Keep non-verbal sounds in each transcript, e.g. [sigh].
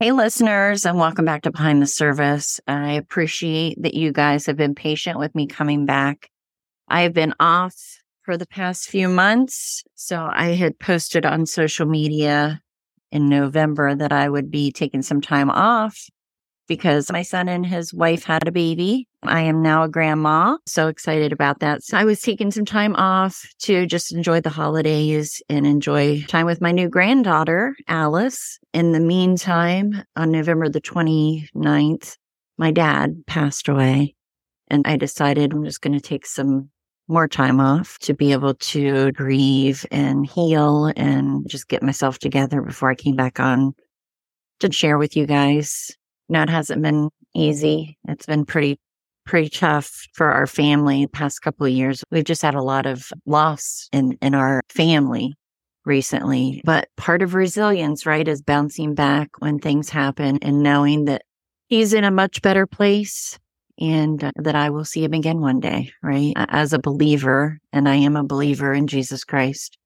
Hey, listeners, and welcome back to Behind the Service. I appreciate that you guys have been patient with me coming back. I have been off for the past few months. So I had posted on social media in November that I would be taking some time off because my son and his wife had a baby. I am now a grandma. So excited about that. So I was taking some time off to just enjoy the holidays and enjoy time with my new granddaughter, Alice. In the meantime, on November the 29th, my dad passed away and I decided I'm just going to take some more time off to be able to grieve and heal and just get myself together before I came back on to share with you guys no, it hasn't been easy. It's been pretty, pretty tough for our family the past couple of years. We've just had a lot of loss in, in our family recently. But part of resilience, right, is bouncing back when things happen and knowing that he's in a much better place and uh, that I will see him again one day, right? As a believer, and I am a believer in Jesus Christ.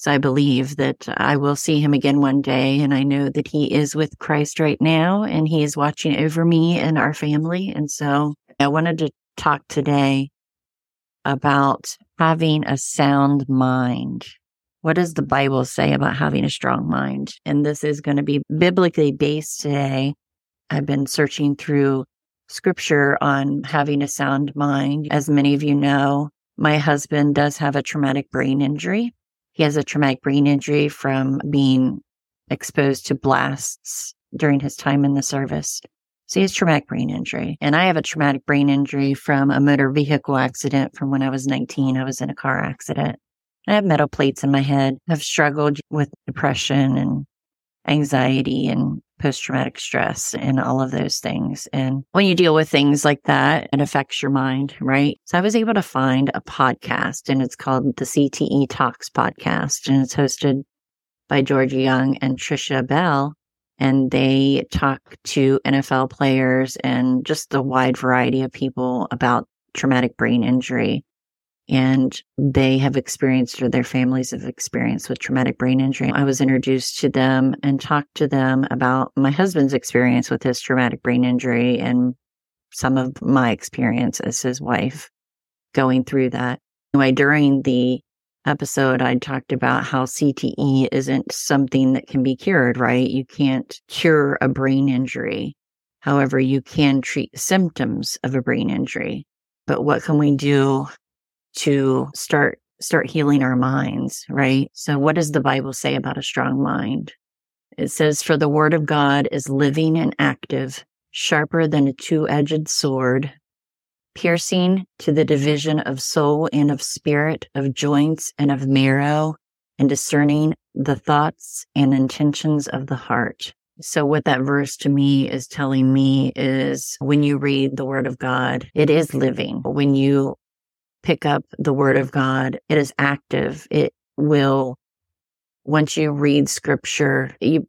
So I believe that I will see him again one day. And I know that he is with Christ right now and he is watching over me and our family. And so I wanted to talk today about having a sound mind. What does the Bible say about having a strong mind? And this is going to be biblically based today. I've been searching through scripture on having a sound mind. As many of you know, my husband does have a traumatic brain injury. He has a traumatic brain injury from being exposed to blasts during his time in the service. So he has traumatic brain injury. And I have a traumatic brain injury from a motor vehicle accident from when I was 19. I was in a car accident. I have metal plates in my head. I've struggled with depression and anxiety and post traumatic stress and all of those things. And when you deal with things like that, it affects your mind, right? So I was able to find a podcast and it's called the CTE Talks podcast and it's hosted by Georgia Young and Trisha Bell. And they talk to NFL players and just a wide variety of people about traumatic brain injury and they have experienced or their families have experienced with traumatic brain injury. I was introduced to them and talked to them about my husband's experience with his traumatic brain injury and some of my experience as his wife going through that. Anyway, during the episode, I talked about how CTE isn't something that can be cured, right? You can't cure a brain injury. However, you can treat symptoms of a brain injury. But what can we do to start start healing our minds, right? So what does the Bible say about a strong mind? It says, For the word of God is living and active, sharper than a two edged sword, piercing to the division of soul and of spirit, of joints and of marrow, and discerning the thoughts and intentions of the heart. So what that verse to me is telling me is when you read the word of God, it is living. When you pick up the word of God. It is active. It will, once you read scripture, you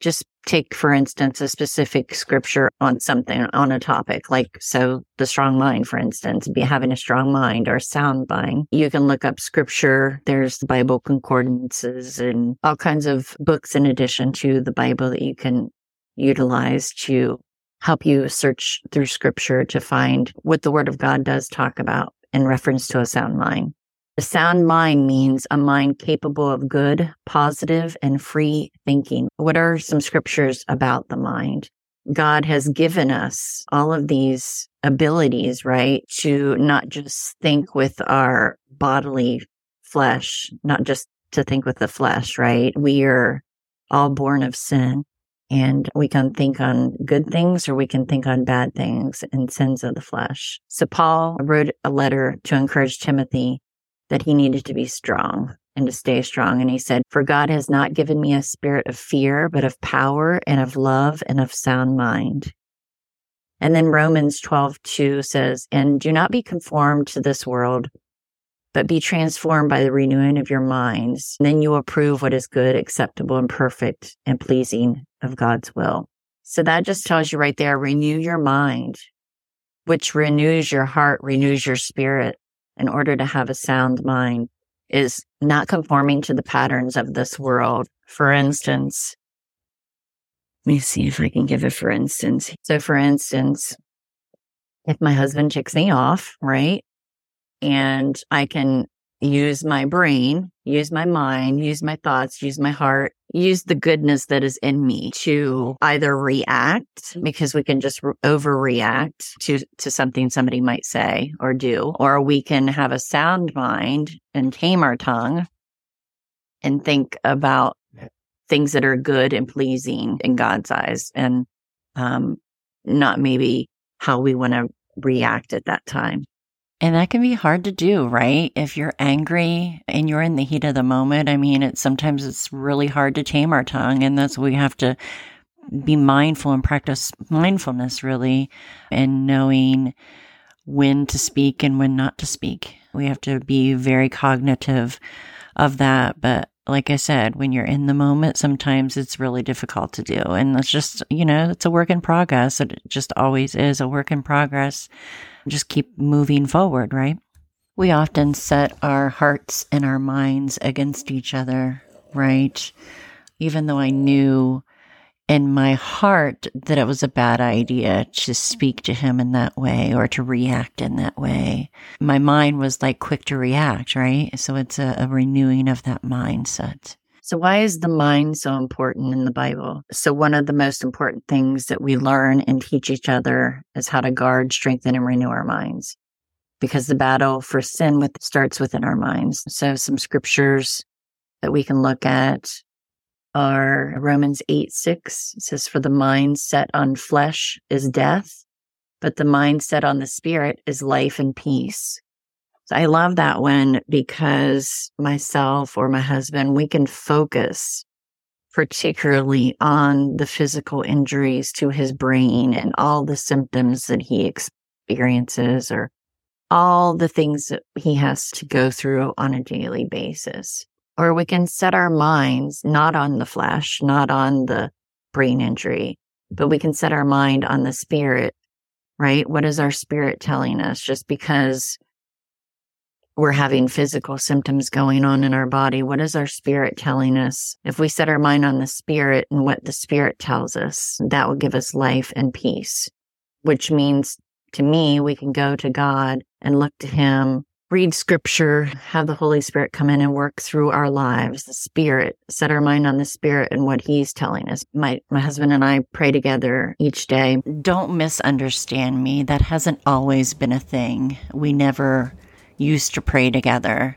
just take, for instance, a specific scripture on something, on a topic, like so the strong mind, for instance, be having a strong mind or sound mind. You can look up scripture. There's the Bible concordances and all kinds of books in addition to the Bible that you can utilize to help you search through scripture to find what the word of God does talk about in reference to a sound mind. A sound mind means a mind capable of good, positive, and free thinking. What are some scriptures about the mind? God has given us all of these abilities, right? To not just think with our bodily flesh, not just to think with the flesh, right? We are all born of sin. And we can think on good things or we can think on bad things and sins of the flesh. So Paul wrote a letter to encourage Timothy that he needed to be strong and to stay strong. And he said, For God has not given me a spirit of fear, but of power and of love and of sound mind. And then Romans 12, 2 says, And do not be conformed to this world, but be transformed by the renewing of your minds. Then you will prove what is good, acceptable, and perfect and pleasing of God's will. So that just tells you right there, renew your mind, which renews your heart, renews your spirit in order to have a sound mind is not conforming to the patterns of this world. For instance, Let me see if I can give it for instance. So, for instance, if my husband ticks me off, right? And I can use my brain, use my mind, use my thoughts, use my heart, use the goodness that is in me to either react because we can just overreact to, to something somebody might say or do, or we can have a sound mind and tame our tongue and think about things that are good and pleasing in God's eyes and um, not maybe how we want to react at that time. And that can be hard to do, right? If you're angry and you're in the heat of the moment, I mean, it's sometimes it's really hard to tame our tongue. And that's we have to be mindful and practice mindfulness really and knowing when to speak and when not to speak. We have to be very cognitive of that. But like I said, when you're in the moment, sometimes it's really difficult to do. And it's just, you know, it's a work in progress. It just always is a work in progress. Just keep moving forward, right? We often set our hearts and our minds against each other, right? Even though I knew in my heart that it was a bad idea to speak to him in that way or to react in that way. My mind was like quick to react, right? So it's a, a, renewing of that mindset. So, why is the mind so important in the Bible? So, one of the most important things that we learn and teach each other is how to guard, strengthen, and renew our minds. Because the battle for sin with, starts within our minds. So, some scriptures that we can look at are Romans 8 6. Says, For the mind set on flesh is death, but the mind set on the spirit is life and peace. So I love that one because myself or my husband, we can focus particularly on the physical injuries to his brain and all the symptoms that he experiences or all the things that he has to go through on a daily basis or we can set our minds not on the flesh, not on the brain injury, but we can set our mind on the spirit, right? What is our spirit telling us? Just because we're having physical symptoms going on in our body, what is our spirit telling us? If we set our mind on the spirit and what the spirit tells us, that will give us life and peace, which means to me, we can go to God and look to Him read scripture, have the Holy Spirit come in and work through our lives, the Spirit, set our mind on the Spirit and what He's telling us. My, my husband and I pray together each day. Don't misunderstand me. That hasn't always been a thing. We never used to pray together,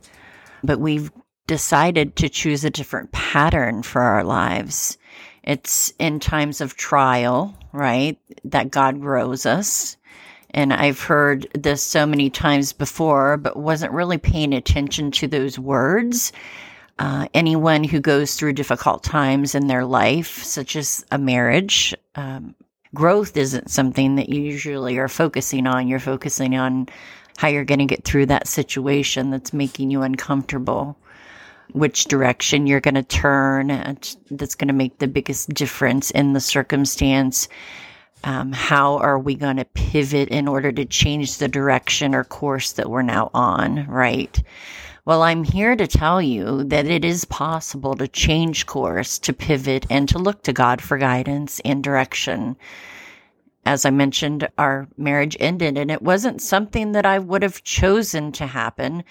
but we've decided to choose a different pattern for our lives. It's in times of trial, right? That God grows us and I've heard this so many times before, but wasn't really paying attention to those words. Uh, anyone who goes through difficult times in their life, such as a marriage, um, growth isn't something that you usually are focusing on. You're focusing on how you're going to get through that situation that's making you uncomfortable, which direction you're going to turn. That's going to make the biggest difference in the circumstance um, how are we going to pivot in order to change the direction or course that we're now on, right? Well, I'm here to tell you that it is possible to change course, to pivot, and to look to God for guidance and direction. As I mentioned, our marriage ended, and it wasn't something that I would have chosen to happen,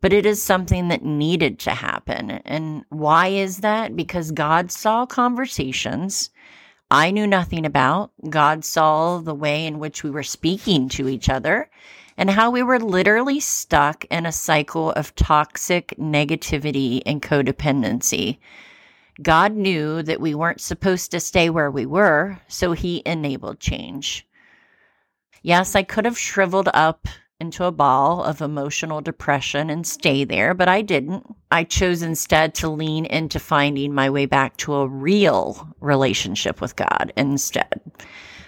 but it is something that needed to happen. And why is that? Because God saw conversations I knew nothing about. God saw the way in which we were speaking to each other and how we were literally stuck in a cycle of toxic negativity and codependency. God knew that we weren't supposed to stay where we were, so He enabled change. Yes, I could have shriveled up into a ball of emotional depression and stay there, but I didn't. I chose instead to lean into finding my way back to a real relationship with God instead.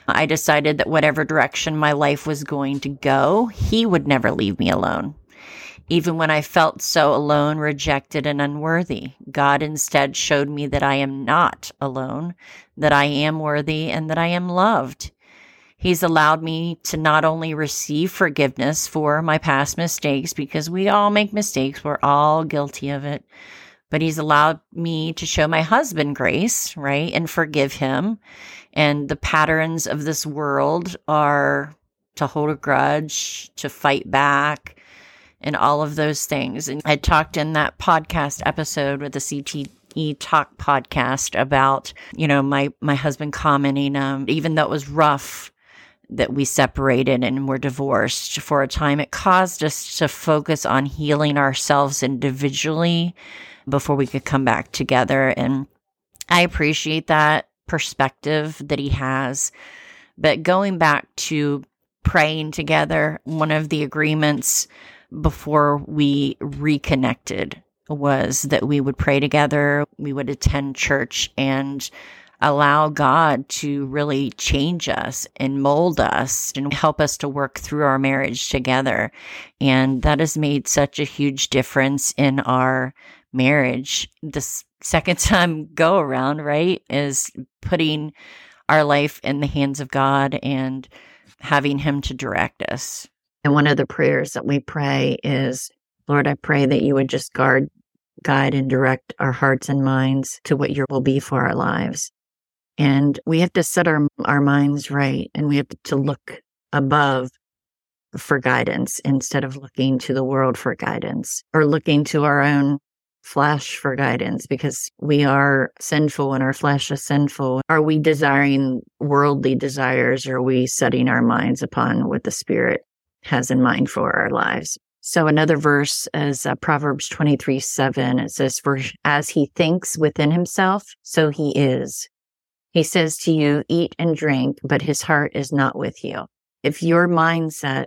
I decided that whatever direction my life was going to go, He would never leave me alone. Even when I felt so alone, rejected, and unworthy, God instead showed me that I am not alone, that I am worthy, and that I am loved. He's allowed me to not only receive forgiveness for my past mistakes, because we all make mistakes, we're all guilty of it, but he's allowed me to show my husband grace, right? And forgive him. And the patterns of this world are to hold a grudge, to fight back, and all of those things. And I talked in that podcast episode with the CTE Talk podcast about, you know, my my husband commenting, um, even though it was rough that we separated and were divorced for a time, it caused us to focus on healing ourselves individually before we could come back together. And I appreciate that perspective that he has. But going back to praying together, one of the agreements before we reconnected was that we would pray together, we would attend church and allow God to really change us and mold us and help us to work through our marriage together. And that has made such a huge difference in our marriage. This second [laughs] time go around, right, is putting our life in the hands of God and having Him to direct us. And one of the prayers that we pray is, Lord, I pray that you would just guard, guide, and direct our hearts and minds to what your will be for our lives. And we have to set our, our minds right and we have to look above for guidance instead of looking to the world for guidance or looking to our own flesh for guidance because we are sinful and our flesh is sinful. Are we desiring worldly desires or are we setting our minds upon what the Spirit has in mind for our lives? So another verse is uh, Proverbs 23 7. It says, For as he thinks within himself, so he is. He says to you, eat and drink, but his heart is not with you. If your mindset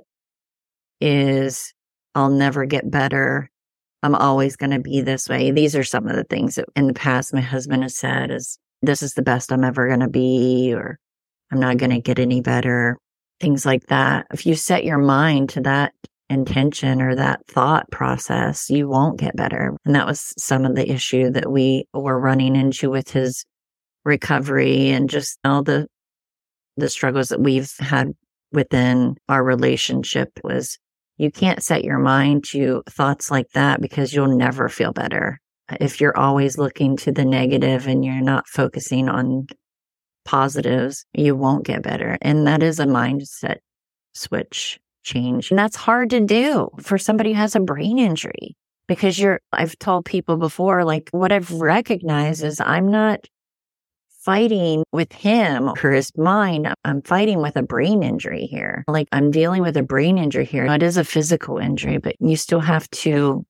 is, I'll never get better. I'm always going to be this way. These are some of the things that in the past my husband has said is, this is the best I'm ever going to be, or I'm not going to get any better. Things like that. If you set your mind to that intention or that thought process, you won't get better. And that was some of the issue that we were running into with his recovery and just all the the struggles that we've had within our relationship was you can't set your mind to thoughts like that because you'll never feel better. If you're always looking to the negative and you're not focusing on positives, you won't get better. And that is a mindset switch change. And that's hard to do for somebody who has a brain injury because you're, I've told people before, like what I've recognized is I'm not fighting with him or his mind. I'm fighting with a brain injury here. Like I'm dealing with a brain injury here. It is a physical injury, but you still have to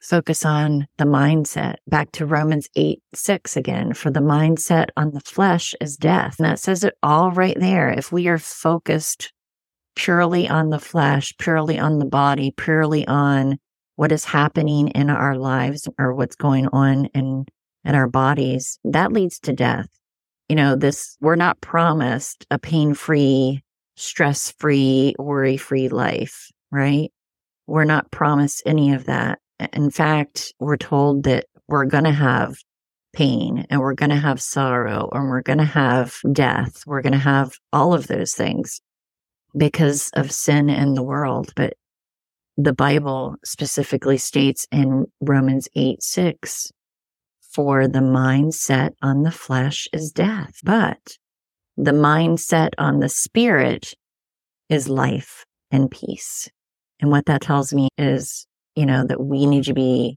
focus on the mindset. Back to Romans 8, 6 again. For the mindset on the flesh is death. And that says it all right there. If we are focused purely on the flesh, purely on the body, purely on what is happening in our lives or what's going on in in our bodies, that leads to death. You know, this, we're not promised a pain free, stress free, worry free life, right? We're not promised any of that. In fact, we're told that we're going to have pain and we're going to have sorrow and we're going to have death. We're going to have all of those things because of sin in the world. But the Bible specifically states in Romans 8 6 for the mindset on the flesh is death, but the mindset on the spirit is life and peace. And what that tells me is, you know, that we need to be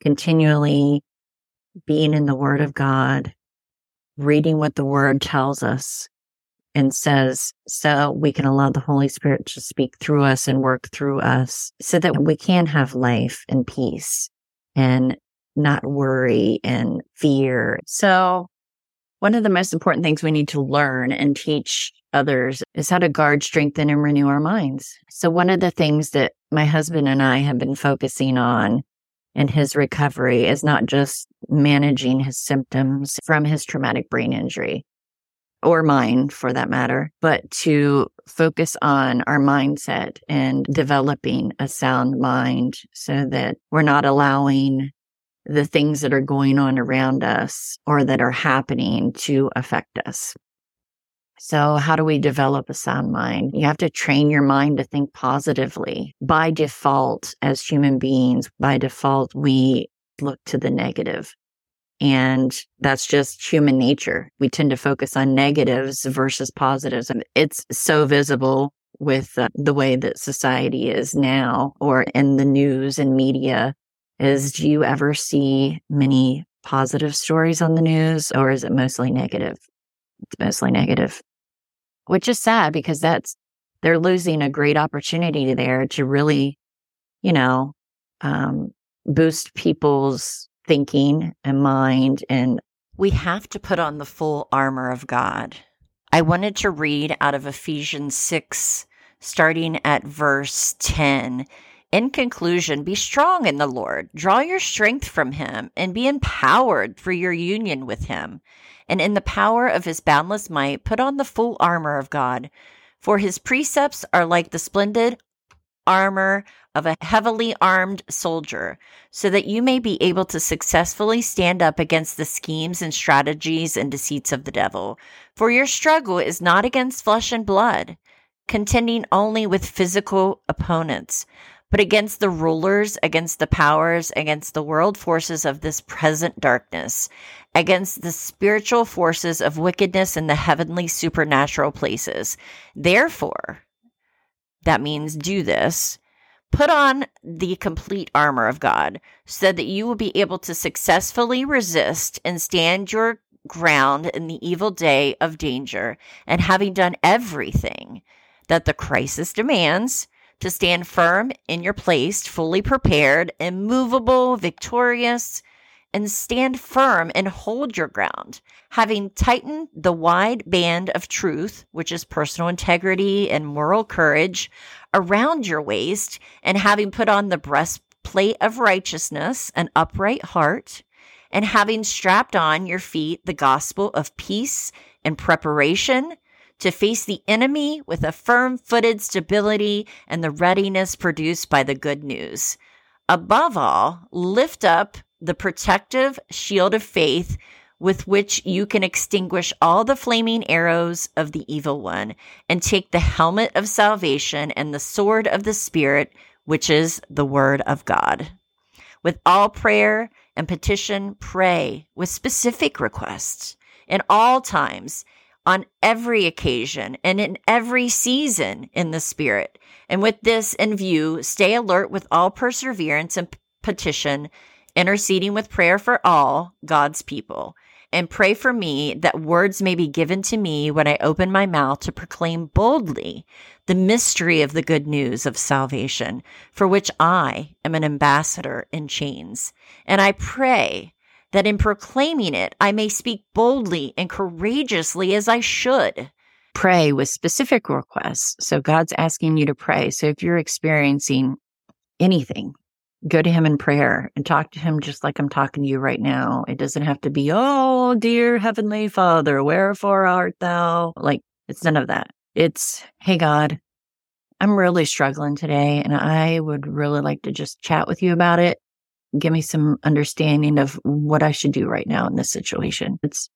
continually being in the word of God, reading what the word tells us and says, so we can allow the Holy Spirit to speak through us and work through us so that we can have life and peace and not worry and fear. So one of the most important things we need to learn and teach others is how to guard, strengthen, and renew our minds. So one of the things that my husband and I have been focusing on in his recovery is not just managing his symptoms from his traumatic brain injury or mine for that matter, but to focus on our mindset and developing a sound mind so that we're not allowing the things that are going on around us or that are happening to affect us. So how do we develop a sound mind? You have to train your mind to think positively. By default, as human beings, by default, we look to the negative. And that's just human nature. We tend to focus on negatives versus positives. It's so visible with uh, the way that society is now or in the news and media is do you ever see many positive stories on the news or is it mostly negative? It's mostly negative, which is sad because that's, they're losing a great opportunity there to really, you know, um, boost people's thinking and mind. And we have to put on the full armor of God. I wanted to read out of Ephesians 6, starting at verse 10. In conclusion, be strong in the Lord, draw your strength from him, and be empowered for your union with him. And in the power of his boundless might, put on the full armor of God. For his precepts are like the splendid armor of a heavily armed soldier, so that you may be able to successfully stand up against the schemes and strategies and deceits of the devil. For your struggle is not against flesh and blood, contending only with physical opponents, but against the rulers, against the powers, against the world forces of this present darkness, against the spiritual forces of wickedness in the heavenly supernatural places. Therefore, that means do this. Put on the complete armor of God so that you will be able to successfully resist and stand your ground in the evil day of danger. And having done everything that the crisis demands, to stand firm in your place, fully prepared, immovable, victorious, and stand firm and hold your ground, having tightened the wide band of truth, which is personal integrity and moral courage, around your waist, and having put on the breastplate of righteousness, an upright heart, and having strapped on your feet the gospel of peace and preparation to face the enemy with a firm footed stability and the readiness produced by the good news. Above all, lift up the protective shield of faith with which you can extinguish all the flaming arrows of the evil one and take the helmet of salvation and the sword of the Spirit, which is the word of God. With all prayer and petition, pray with specific requests in all times, on every occasion, and in every season in the Spirit. And with this in view, stay alert with all perseverance and petition interceding with prayer for all God's people. And pray for me that words may be given to me when I open my mouth to proclaim boldly the mystery of the good news of salvation, for which I am an ambassador in chains. And I pray that in proclaiming it, I may speak boldly and courageously as I should. Pray with specific requests. So God's asking you to pray. So if you're experiencing anything, go to him in prayer and talk to him just like I'm talking to you right now. It doesn't have to be, oh, dear Heavenly Father, wherefore art thou? Like, it's none of that. It's, hey, God, I'm really struggling today and I would really like to just chat with you about it. Give me some understanding of what I should do right now in this situation. It's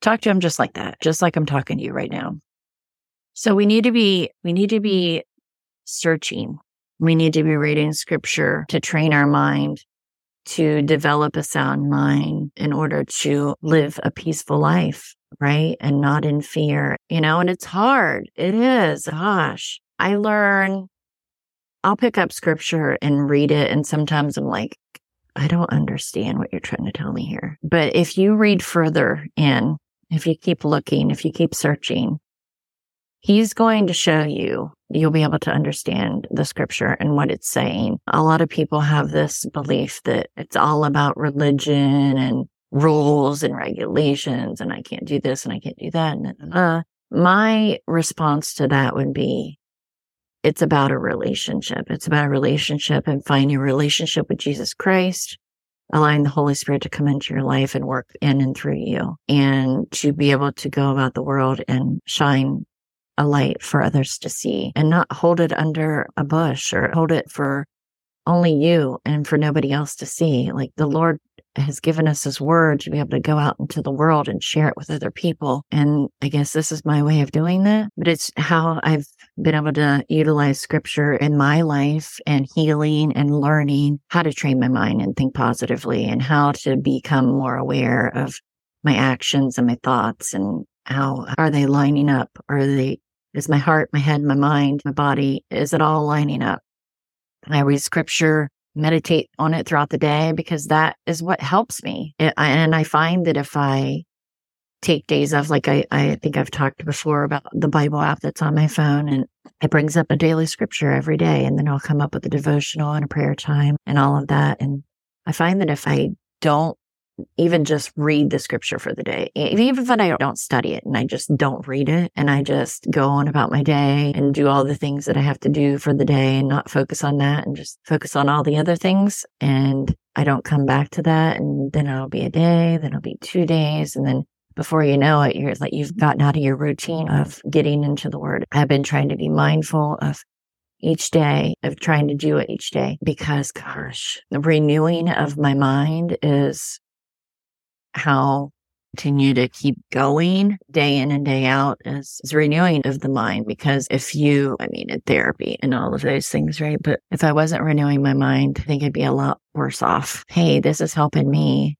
talk to him just like that, just like I'm talking to you right now. So we need to be, we need to be searching we need to be reading scripture to train our mind to develop a sound mind in order to live a peaceful life, right? And not in fear, you know, and it's hard. It is. Gosh, I learn, I'll pick up scripture and read it. And sometimes I'm like, I don't understand what you're trying to tell me here. But if you read further in, if you keep looking, if you keep searching, He's going to show you, you'll be able to understand the scripture and what it's saying. A lot of people have this belief that it's all about religion and rules and regulations and I can't do this and I can't do that. And, uh, my response to that would be, it's about a relationship. It's about a relationship and finding a relationship with Jesus Christ, allowing the Holy Spirit to come into your life and work in and through you and to be able to go about the world and shine a light for others to see and not hold it under a bush or hold it for only you and for nobody else to see. Like the Lord has given us his word to be able to go out into the world and share it with other people. And I guess this is my way of doing that, but it's how I've been able to utilize scripture in my life and healing and learning how to train my mind and think positively and how to become more aware of my actions and my thoughts and how are they lining up? Are they, is my heart, my head, my mind, my body, is it all lining up? I read scripture, meditate on it throughout the day because that is what helps me. It, and I find that if I take days off, like I, I think I've talked before about the Bible app that's on my phone and it brings up a daily scripture every day. And then I'll come up with a devotional and a prayer time and all of that. And I find that if I don't even just read the scripture for the day, even if I don't study it and I just don't read it and I just go on about my day and do all the things that I have to do for the day and not focus on that and just focus on all the other things. And I don't come back to that. And then it'll be a day, then it'll be two days. And then before you know it, you're like, you've gotten out of your routine of getting into the word. I've been trying to be mindful of each day of trying to do it each day because gosh, the renewing of my mind is how continue to keep going day in and day out is, is renewing of the mind because if you i mean in therapy and all of those things right but if i wasn't renewing my mind i think i'd be a lot worse off hey this is helping me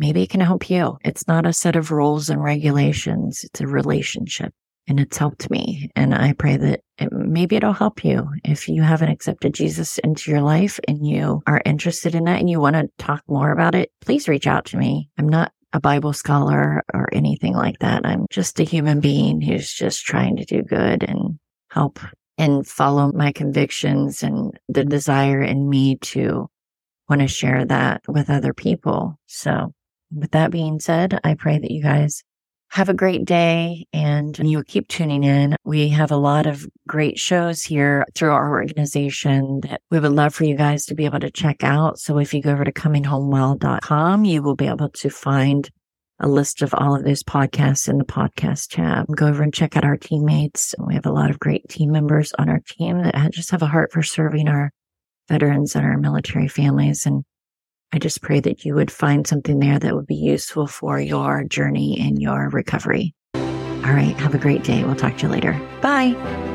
maybe it can help you. It's not a set of rules and regulations. It's a relationship and it's helped me. And i pray that it, maybe it'll help you. If you haven't accepted jesus into your life and you are interested in that and you want to talk more about it please reach out to me. I'm not a Bible scholar or anything like that. I'm just a human being who's just trying to do good and help and follow my convictions and the desire in me to want to share that with other people. So with that being said, I pray that you guys have a great day and you keep tuning in. We have a lot of great shows here through our organization that we would love for you guys to be able to check out. So if you go over to cominghomewell.com, you will be able to find a list of all of those podcasts in the podcast tab. Go over and check out our teammates. We have a lot of great team members on our team that just have a heart for serving our veterans and our military families. And I just pray that you would find something there that would be useful for your journey and your recovery. All right. Have a great day. We'll talk to you later. Bye.